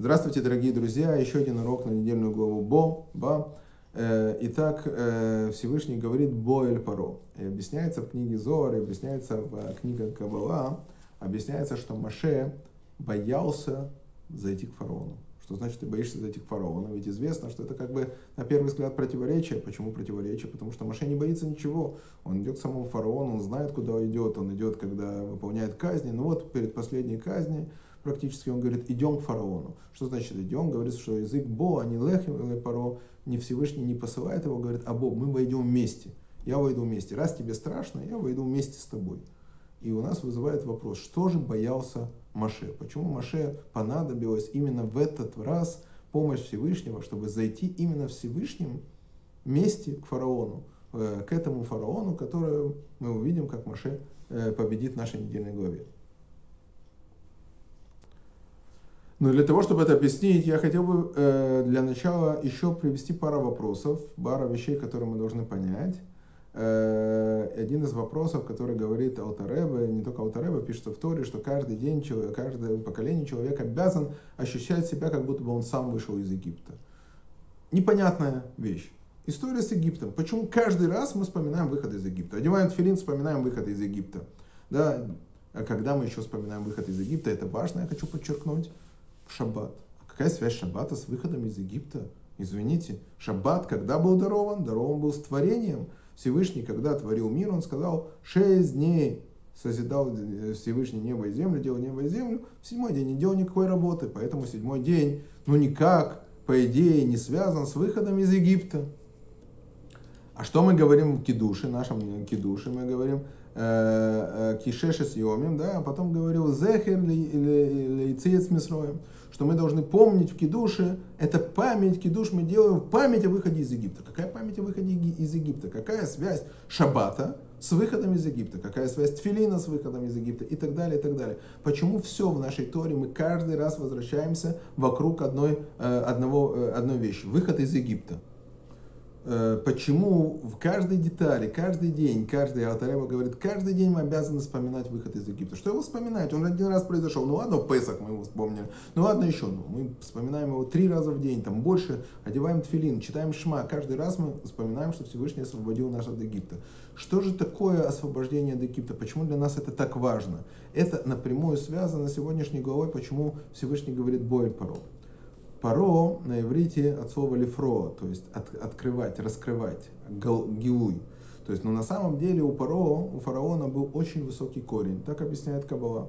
Здравствуйте, дорогие друзья! Еще один урок на недельную главу Бо, Ба. Э, итак, э, Всевышний говорит Бо Эль Паро. И объясняется в книге Зор, объясняется в книге Кабала, объясняется, что Маше боялся зайти к фараону. Что значит ты боишься зайти к фараону? Ведь известно, что это как бы на первый взгляд противоречие. Почему противоречие? Потому что Маше не боится ничего. Он идет к самому фараону, он знает, куда идет, он идет, когда выполняет казни. Ну вот перед последней казнью практически он говорит, идем к фараону. Что значит идем? Говорит, что язык Бо, а не Лехим Паро, не Всевышний не посылает его, говорит, а Бог, мы войдем вместе. Я войду вместе. Раз тебе страшно, я войду вместе с тобой. И у нас вызывает вопрос, что же боялся Маше? Почему Маше понадобилось именно в этот раз помощь Всевышнего, чтобы зайти именно в Всевышнем месте к фараону, э, к этому фараону, который мы увидим, как Маше э, победит в нашей недельной главе. Но для того, чтобы это объяснить, я хотел бы э, для начала еще привести пару вопросов, пара вещей, которые мы должны понять. Э, один из вопросов, который говорит Алтаребе, не только Алтаребе, пишется в Торе, что каждый день, каждое поколение человек обязан ощущать себя, как будто бы он сам вышел из Египта. Непонятная вещь. История с Египтом. Почему каждый раз мы вспоминаем выход из Египта? Одеваем тфилин, вспоминаем выход из Египта. Да, а когда мы еще вспоминаем выход из Египта, это важно, я хочу подчеркнуть шаббат. Какая связь шаббата с выходом из Египта? Извините, шаббат когда был дарован? Дарован был с творением. Всевышний, когда творил мир, он сказал, шесть дней созидал Всевышний небо и землю, делал небо и землю, в седьмой день не делал никакой работы, поэтому седьмой день, ну никак, по идее, не связан с выходом из Египта. А что мы говорим в кидуше, нашем кидуше, мы говорим, Э, э, кишеша с Йомим, да, а потом говорил Зехер или Циец Мисроем, что мы должны помнить в Кидуше, это память, Кидуш мы делаем память о выходе из Египта. Какая память о выходе из Египта? Какая связь Шаббата с выходом из Египта? Какая связь Тфилина с выходом из Египта? И так далее, и так далее. Почему все в нашей Торе мы каждый раз возвращаемся вокруг одной, э, одного, одной вещи? Выход из Египта. Э, почему в каждой детали, каждый день, каждый Алтарева говорит, каждый день мы обязаны вспоминать выход из Египта. Что его вспоминать? Он один раз произошел. Ну ладно, в Песах мы его вспомнили. Ну ладно еще. Ну, мы вспоминаем его три раза в день, там больше, одеваем тфилин, читаем шма. Каждый раз мы вспоминаем, что Всевышний освободил нас от Египта. Что же такое освобождение от Египта? Почему для нас это так важно? Это напрямую связано с сегодняшней главой, почему Всевышний говорит Боэль Паро. Паро на иврите от слова лифро, то есть от, открывать, раскрывать, гилуй. То есть, но на самом деле у Паро, у фараона был очень высокий корень. Так объясняет Кабала.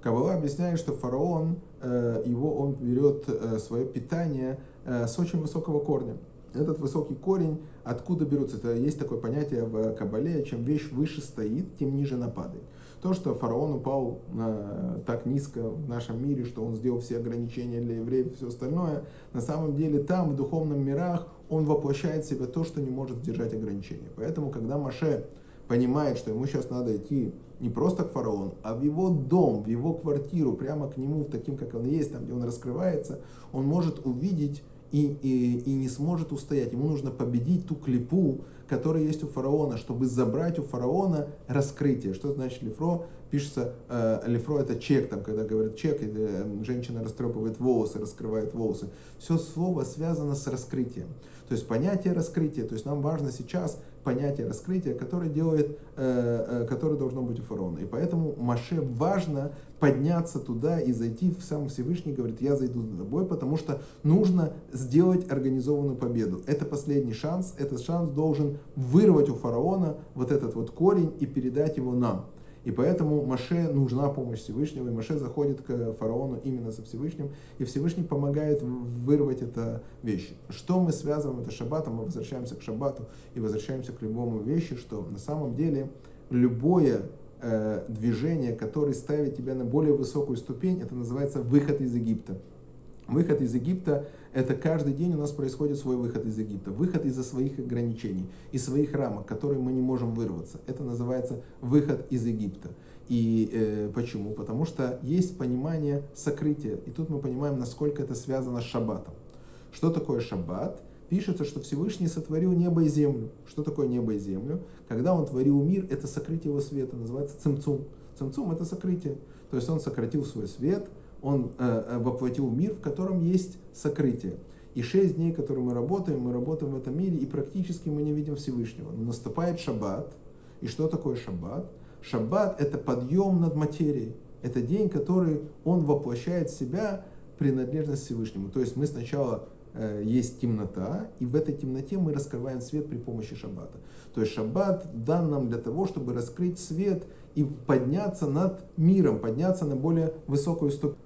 Кабала объясняет, что фараон, э, его, он берет э, свое питание э, с очень высокого корня. Этот высокий корень, откуда берутся? Это есть такое понятие в Кабале, чем вещь выше стоит, тем ниже она падает. То, что фараон упал э, так низко в нашем мире, что он сделал все ограничения для евреев и все остальное, на самом деле там, в духовном мирах, он воплощает в себя то, что не может сдержать ограничения. Поэтому, когда Маше понимает, что ему сейчас надо идти не просто к фараону, а в его дом, в его квартиру, прямо к нему, таким, как он есть, там, где он раскрывается, он может увидеть и, и, и не сможет устоять. Ему нужно победить ту клипу, которая есть у фараона, чтобы забрать у фараона раскрытие. Что значит лифро? Пишется, э, лифро это чек, там, когда говорят чек, э, женщина растрепывает волосы, раскрывает волосы. Все слово связано с раскрытием. То есть понятие раскрытия, то есть нам важно сейчас понятие раскрытия, которое делает, э, э, которое должно быть у фараона. И поэтому Маше важно подняться туда и зайти в сам Всевышний, говорит, я зайду за тобой, потому что нужно сделать организованную победу. Это последний шанс, этот шанс должен вырвать у фараона вот этот вот корень и передать его нам. И поэтому Маше нужна помощь Всевышнего, и Маше заходит к фараону именно со Всевышним, и Всевышний помогает вырвать это вещи. Что мы связываем это с шаббатом? Мы возвращаемся к шаббату и возвращаемся к любому вещи, что на самом деле любое э, движение, которое ставит тебя на более высокую ступень, это называется выход из Египта. Выход из Египта – это каждый день у нас происходит свой выход из Египта. Выход из-за своих ограничений, из своих рамок, которые мы не можем вырваться. Это называется выход из Египта. И э, почему? Потому что есть понимание сокрытия. И тут мы понимаем, насколько это связано с шаббатом. Что такое шаббат? Пишется, что Всевышний сотворил небо и землю. Что такое небо и землю? Когда он творил мир, это сокрытие его света, называется цимцум. Цимцум – это сокрытие. То есть он сократил свой свет, Он э, воплотил мир, в котором есть сокрытие. И шесть дней, которые мы работаем, мы работаем в этом мире, и практически мы не видим Всевышнего. Но наступает шаббат. И что такое шаббат? Шаббат – это подъем над материей. Это день, который он воплощает в себя принадлежность Всевышнему. То есть мы сначала э, есть темнота, и в этой темноте мы раскрываем свет при помощи шаббата. То есть шаббат дан нам для того, чтобы раскрыть свет и подняться над миром, подняться на более высокую ступень.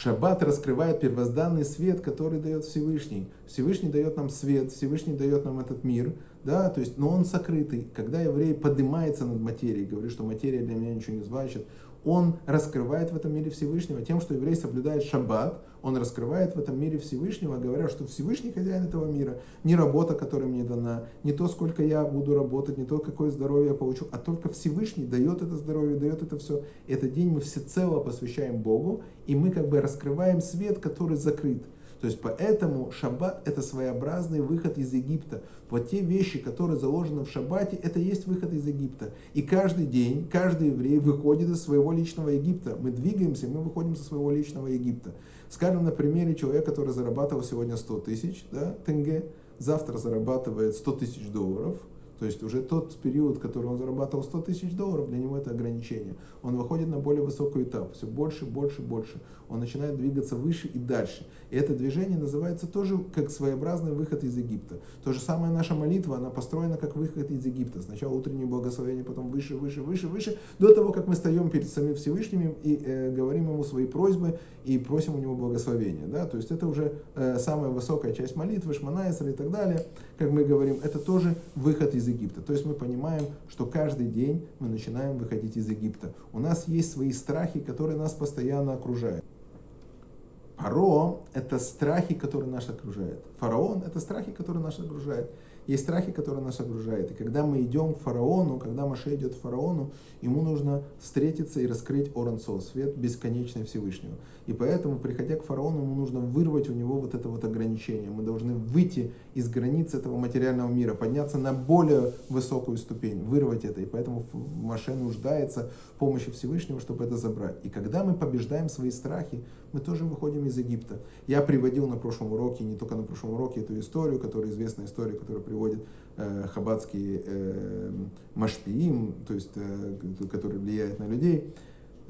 Шаббат раскрывает первозданный свет, который дает Всевышний. Всевышний дает нам свет, Всевышний дает нам этот мир, да, то есть, но он сокрытый. Когда еврей поднимается над материей, говорит, что материя для меня ничего не значит, он раскрывает в этом мире Всевышнего тем, что еврей соблюдает шаббат, он раскрывает в этом мире Всевышнего, говоря, что Всевышний хозяин этого мира, не работа, которая мне дана, не то, сколько я буду работать, не то, какое здоровье я получу, а только Всевышний дает это здоровье, дает это все. Этот день мы всецело посвящаем Богу, и мы как бы раскрываем свет, который закрыт. То есть поэтому шаббат это своеобразный выход из Египта. Вот те вещи, которые заложены в шаббате, это есть выход из Египта. И каждый день, каждый еврей выходит из своего личного Египта. Мы двигаемся, мы выходим со своего личного Египта. Скажем на примере человека, который зарабатывал сегодня 100 тысяч да, тенге, завтра зарабатывает 100 тысяч долларов – то есть уже тот период, который он зарабатывал 100 тысяч долларов, для него это ограничение. Он выходит на более высокий этап, все больше, больше, больше. Он начинает двигаться выше и дальше. И это движение называется тоже как своеобразный выход из Египта. То же самое наша молитва, она построена как выход из Египта. Сначала утреннее благословение, потом выше, выше, выше, выше, до того, как мы стоим перед самим Всевышним и э, говорим ему свои просьбы и просим у него благословения. Да? То есть это уже э, самая высокая часть молитвы, шманайсер и так далее, как мы говорим, это тоже выход из Египта. То есть мы понимаем, что каждый день мы начинаем выходить из Египта. У нас есть свои страхи, которые нас постоянно окружают. Паро – это страхи, которые нас окружают. Фараон – это страхи, которые нас окружают. Есть страхи, которые нас окружают. И когда мы идем к фараону, когда Маше идет к фараону, ему нужно встретиться и раскрыть Оранцо, свет бесконечный Всевышнего. И поэтому, приходя к фараону, ему нужно вырвать у него вот это вот ограничение. Мы должны выйти из границ этого материального мира, подняться на более высокую ступень, вырвать это. И поэтому Маше нуждается в помощи Всевышнего, чтобы это забрать. И когда мы побеждаем свои страхи, мы тоже выходим из Египта. Я приводил на прошлом уроке, не только на прошлом уроке, эту историю, которая известная история, которая приводит э, хаббатский э, машпиим, то есть, э, который влияет на людей.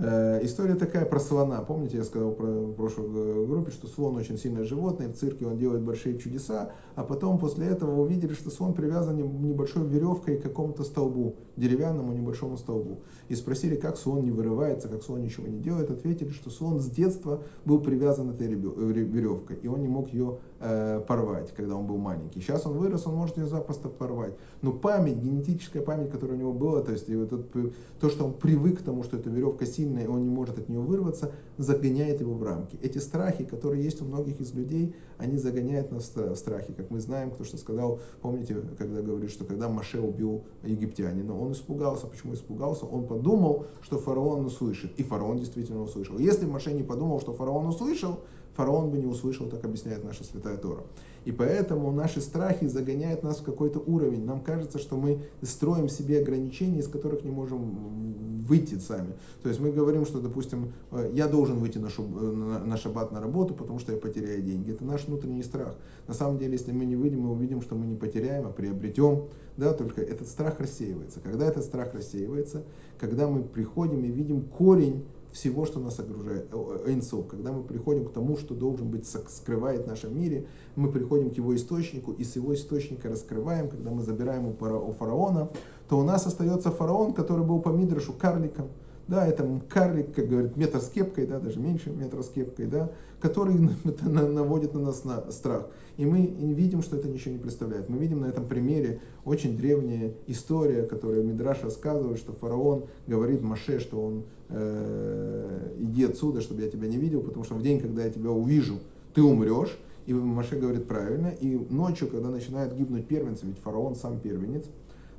Э, история такая про слона. Помните, я сказал про, в прошлой группе, что слон очень сильное животное, в цирке он делает большие чудеса, а потом после этого увидели, что слон привязан небольшой веревкой к какому-то столбу, деревянному небольшому столбу. И спросили, как слон не вырывается, как слон ничего не делает. Ответили, что слон с детства был привязан этой веревкой, и он не мог ее э, порвать, когда он был маленький. Сейчас он вырос, он может ее запросто порвать. Но память, генетическая память, которая у него была, то есть вот это, то, что он привык к тому, что эта веревка сильная, и он не может от нее вырваться, загоняет его в рамки. Эти страхи, которые есть у многих из людей, они загоняют нас в страхи. Как мы знаем, кто что сказал, помните, когда говорит, что когда Маше убил египтянина, он испугался. Почему испугался? Он подумал, что фараон услышит. И фараон действительно услышал. Если Маше не подумал, что фараон услышал, фараон бы не услышал, так объясняет наша Святая Тора. И поэтому наши страхи загоняют нас в какой-то уровень. Нам кажется, что мы строим себе ограничения, из которых не можем выйти сами. То есть мы говорим, что, допустим, э, я должен выйти на, шуб, э, на шаббат на работу, потому что я потеряю деньги. Это наш внутренний страх. На самом деле, если мы не выйдем, мы увидим, что мы не потеряем, а приобретем. Да, только этот страх рассеивается. Когда этот страх рассеивается, когда мы приходим и видим корень всего, что нас окружает, Эйнсов, когда мы приходим к тому, что должен быть скрывает в нашем мире, мы приходим к его источнику и с его источника раскрываем, когда мы забираем у фараона, то у нас остается фараон, который был по Мидрашу карликом, да, это карлик, как говорят, метр с кепкой, да, даже меньше метра с кепкой, да, который наводит на нас на страх. И мы видим, что это ничего не представляет. Мы видим на этом примере очень древняя история, которую Мидраш рассказывает, что фараон говорит Маше, что он э, иди отсюда, чтобы я тебя не видел, потому что в день, когда я тебя увижу, ты умрешь. И Маше говорит правильно. И ночью, когда начинают гибнуть первенцы, ведь фараон сам первенец,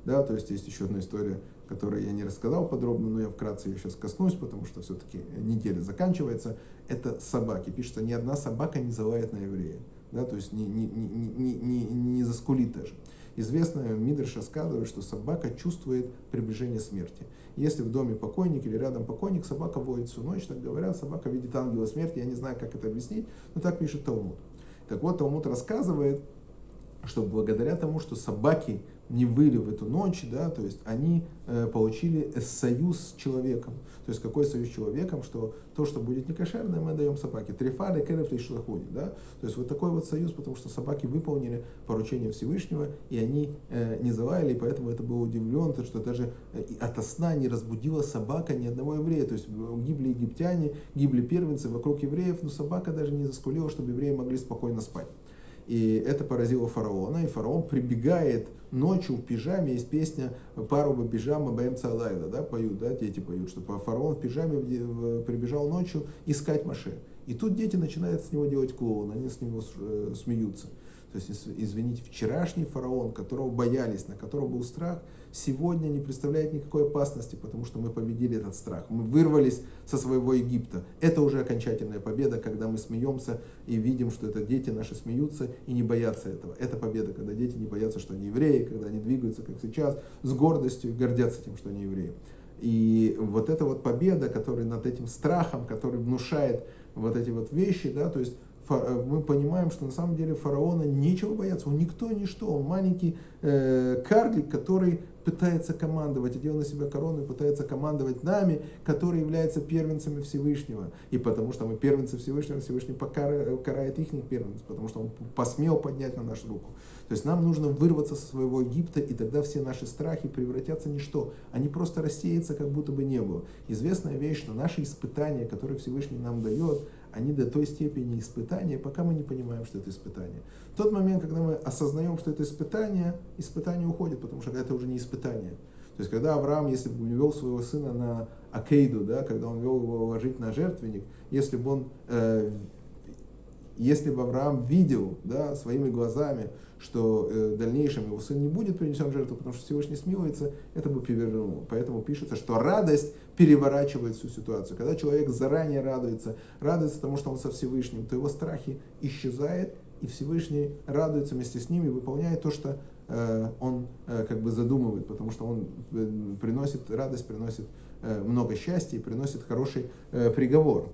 да, то есть есть еще одна история который я не рассказал подробно, но я вкратце ее сейчас коснусь, потому что все-таки неделя заканчивается. Это собаки. Пишется, ни одна собака не залает на еврея. Да, то есть не, не, не, не, не, не заскулит даже. Известно, Мидрш рассказывает, что собака чувствует приближение смерти. Если в доме покойник или рядом покойник, собака воет всю ночь, так говорят, собака видит ангела смерти, я не знаю, как это объяснить, но так пишет Талмуд. Так вот, Талмуд рассказывает, что благодаря тому, что собаки не выли в эту ночь, да, то есть они э, получили союз с человеком. То есть какой союз с человеком, что то, что будет некошерное, мы даем собаке. Трифары, керев и шлахуди, да. То есть вот такой вот союз, потому что собаки выполнили поручение Всевышнего, и они э, не залаяли, и поэтому это было то, что даже э, от сна не разбудила собака ни одного еврея. То есть гибли египтяне, гибли первенцы вокруг евреев, но собака даже не заскулила, чтобы евреи могли спокойно спать. И это поразило фараона, и фараон прибегает ночью в пижаме, есть песня «Паруба пижама бэм цалайла», да, поют, да, дети поют, что фараон в пижаме прибежал ночью искать Маше. И тут дети начинают с него делать клоун, они с него э, смеются. То есть, извините, вчерашний фараон, которого боялись, на которого был страх, сегодня не представляет никакой опасности, потому что мы победили этот страх. Мы вырвались со своего Египта. Это уже окончательная победа, когда мы смеемся и видим, что это дети наши смеются и не боятся этого. Это победа, когда дети не боятся, что они евреи, когда они двигаются, как сейчас, с гордостью и гордятся тем, что они евреи. И вот эта вот победа, которая над этим страхом, который внушает вот эти вот вещи, да, то есть мы понимаем, что на самом деле фараона нечего бояться, он никто, ничто, он маленький э, карлик, который пытается командовать, одел на себя корону и пытается командовать нами, которые являются первенцами Всевышнего. И потому что мы первенцы Всевышнего, Всевышний покарает, карает их первенцев, потому что он посмел поднять на нашу руку. То есть нам нужно вырваться со своего Египта, и тогда все наши страхи превратятся в ничто. Они просто рассеются, как будто бы не было. Известная вещь, что наши испытания, которые Всевышний нам дает, они до той степени испытания, пока мы не понимаем, что это испытание. В тот момент, когда мы осознаем, что это испытание, испытание уходит, потому что это уже не испытание. То есть, когда Авраам, если бы вел своего сына на Акейду, да, когда он вел его ложить на жертвенник, если бы он, э, если бы Авраам видел да, своими глазами, что э, в дальнейшем его сын не будет принесен в жертву, потому что Всевышний смилуется, это бы перевернуло. Поэтому пишется, что радость переворачивает всю ситуацию. Когда человек заранее радуется, радуется тому, что он со Всевышним, то его страхи исчезают, и Всевышний радуется вместе с ними, выполняет то, что э, он э, как бы задумывает, потому что он приносит радость, приносит много счастья и приносит хороший приговор.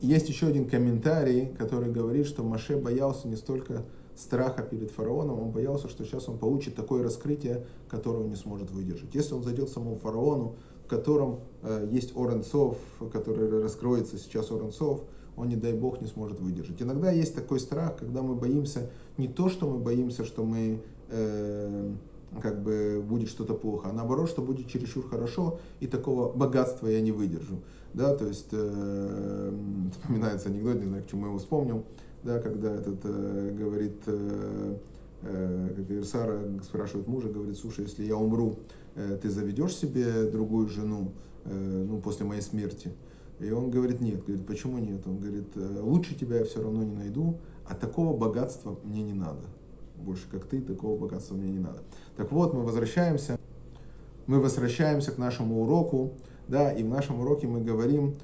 Есть еще один комментарий, который говорит, что Маше боялся не столько страха перед фараоном, он боялся, что сейчас он получит такое раскрытие, которое он не сможет выдержать. Если он зайдет самому фараону, в котором э, есть Оренцов, который раскроется сейчас Оренцов, он, не дай бог, не сможет выдержать. Иногда есть такой страх, когда мы боимся не то, что мы боимся, что мы э, как бы будет что-то плохо, а наоборот, что будет чересчур хорошо, и такого богатства я не выдержу. Да, то есть э, вспоминается анекдот, не знаю, к чему я его вспомнил, да, когда этот э, говорит, э, э, Сара спрашивает мужа, говорит, слушай, если я умру, э, ты заведешь себе другую жену, э, ну, после моей смерти? И он говорит, нет. Говорит, почему нет? Он говорит, «Э, лучше тебя я все равно не найду, а такого богатства мне не надо. Больше как ты, такого богатства мне не надо. Так вот, мы возвращаемся, мы возвращаемся к нашему уроку, да, и в нашем уроке мы говорим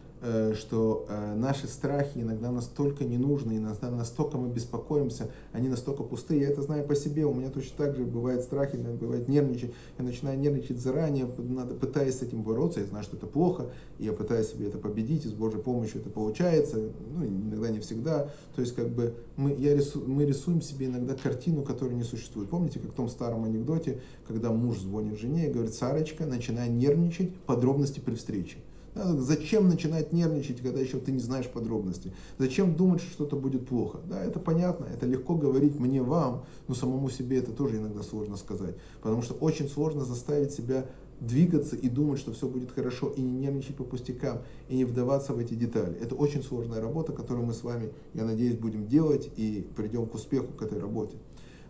что э, наши страхи иногда настолько ненужны, иногда настолько мы беспокоимся, они настолько пустые. Я это знаю по себе, у меня точно так же бывает страхи, бывает нервничать. Я начинаю нервничать заранее, надо, пытаясь с этим бороться, я знаю, что это плохо, и я пытаюсь себе это победить, и с Божьей помощью это получается, ну, иногда не всегда. То есть, как бы, мы, я рису, мы рисуем себе иногда картину, которая не существует. Помните, как в том старом анекдоте, когда муж звонит жене и говорит, Сарочка, начинай нервничать, подробности при встрече. Зачем начинать нервничать, когда еще ты не знаешь подробностей? Зачем думать, что что-то будет плохо? Да, это понятно, это легко говорить мне, вам, но самому себе это тоже иногда сложно сказать. Потому что очень сложно заставить себя двигаться и думать, что все будет хорошо, и не нервничать по пустякам, и не вдаваться в эти детали. Это очень сложная работа, которую мы с вами, я надеюсь, будем делать и придем к успеху к этой работе.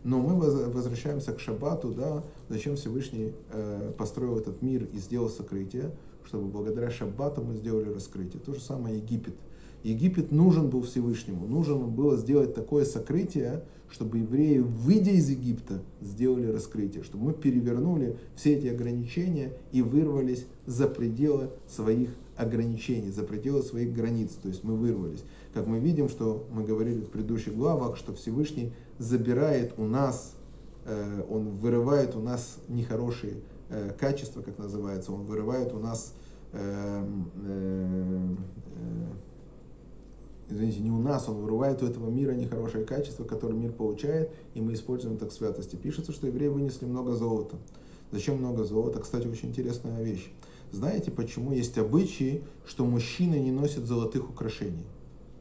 Но мы возвращаемся к шаббату, да, зачем Всевышний э, построил этот мир и сделал сокрытие, чтобы благодаря шаббату мы сделали раскрытие. То же самое Египет. Египет нужен был Всевышнему, нужно было сделать такое сокрытие, чтобы евреи, выйдя из Египта, сделали раскрытие, чтобы мы перевернули все эти ограничения и вырвались за пределы своих ограничений, за пределы своих границ. То есть мы вырвались. Как мы видим, что мы говорили в предыдущих главах, что Всевышний забирает у нас э, он вырывает у нас нехорошие э, качества, как называется, он вырывает у нас эм, э, извините, не у нас, он вырывает у этого мира нехорошее качество, которое мир получает, и мы используем это к святости. Пишется, что евреи вынесли много золота. Зачем много золота? Кстати, очень интересная вещь. Знаете, почему есть обычаи, что мужчины не носят золотых украшений?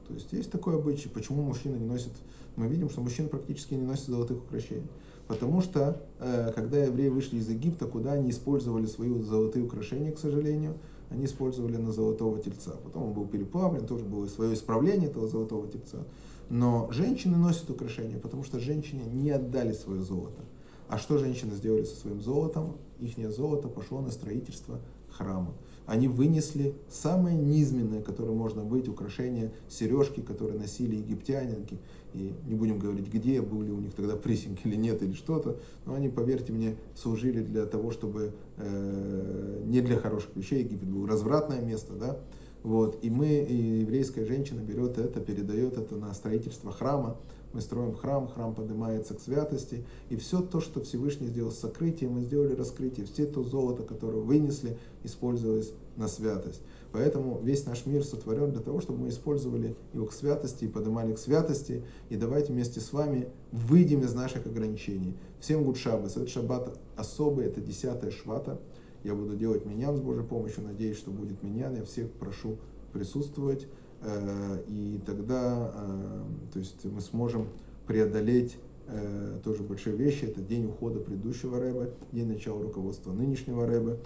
То есть есть такой обычай, почему мужчины не носят, мы видим, что мужчины практически не носят золотых украшений. Потому что, э, когда евреи вышли из Египта, куда они использовали свои золотые украшения, к сожалению, они использовали на золотого тельца. Потом он был переплавлен, тоже было свое исправление этого золотого тельца. Но женщины носят украшения, потому что женщины не отдали свое золото. А что женщины сделали со своим золотом? Их золото пошло на строительство храма. Они вынесли самое низменное, которое можно быть, украшение, сережки, которые носили египтянинки. И не будем говорить, где, были у них тогда прессинг или нет, или что-то. Но они, поверьте мне, служили для того, чтобы э, не для хороших вещей. Египет был развратное место, да. Вот. И мы, и еврейская женщина берет это, передает это на строительство храма мы строим храм, храм поднимается к святости, и все то, что Всевышний сделал с сокрытием, мы сделали раскрытие, все то золото, которое вынесли, использовалось на святость. Поэтому весь наш мир сотворен для того, чтобы мы использовали его к святости и поднимали к святости. И давайте вместе с вами выйдем из наших ограничений. Всем гуд шаббас. Этот шаббат особый, это 10 швата. Я буду делать миньян с Божьей помощью, надеюсь, что будет миньян. Я всех прошу присутствовать. Э, и тогда э, то есть мы сможем преодолеть э, тоже большие вещи. Это день ухода предыдущего рэба, день начала руководства нынешнего рэба,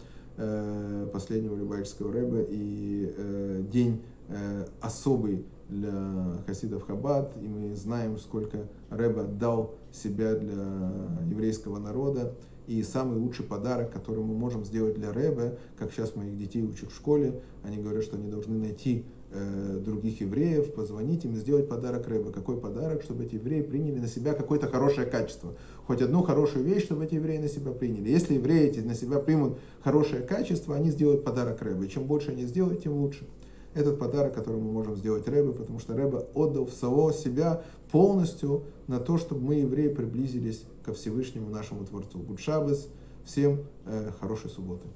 последнего любавического рэба и день особый для хасидов Хаббат, и мы знаем, сколько Рэба дал себя для еврейского народа. И самый лучший подарок, который мы можем сделать для Рэбе, как сейчас моих детей учат в школе, они говорят, что они должны найти Э, других евреев, позвонить им и сделать подарок Рэбе. Какой подарок? Чтобы эти евреи приняли на себя какое-то хорошее качество. Хоть одну хорошую вещь, чтобы эти евреи на себя приняли. Если евреи эти на себя примут хорошее качество, они сделают подарок Рэбе. чем больше они сделают, тем лучше. Этот подарок, который мы можем сделать Рэбе, потому что Рэбе отдал самого себя полностью на то, чтобы мы, евреи, приблизились ко Всевышнему нашему Творцу. Гудшабес. Всем э, хорошей субботы.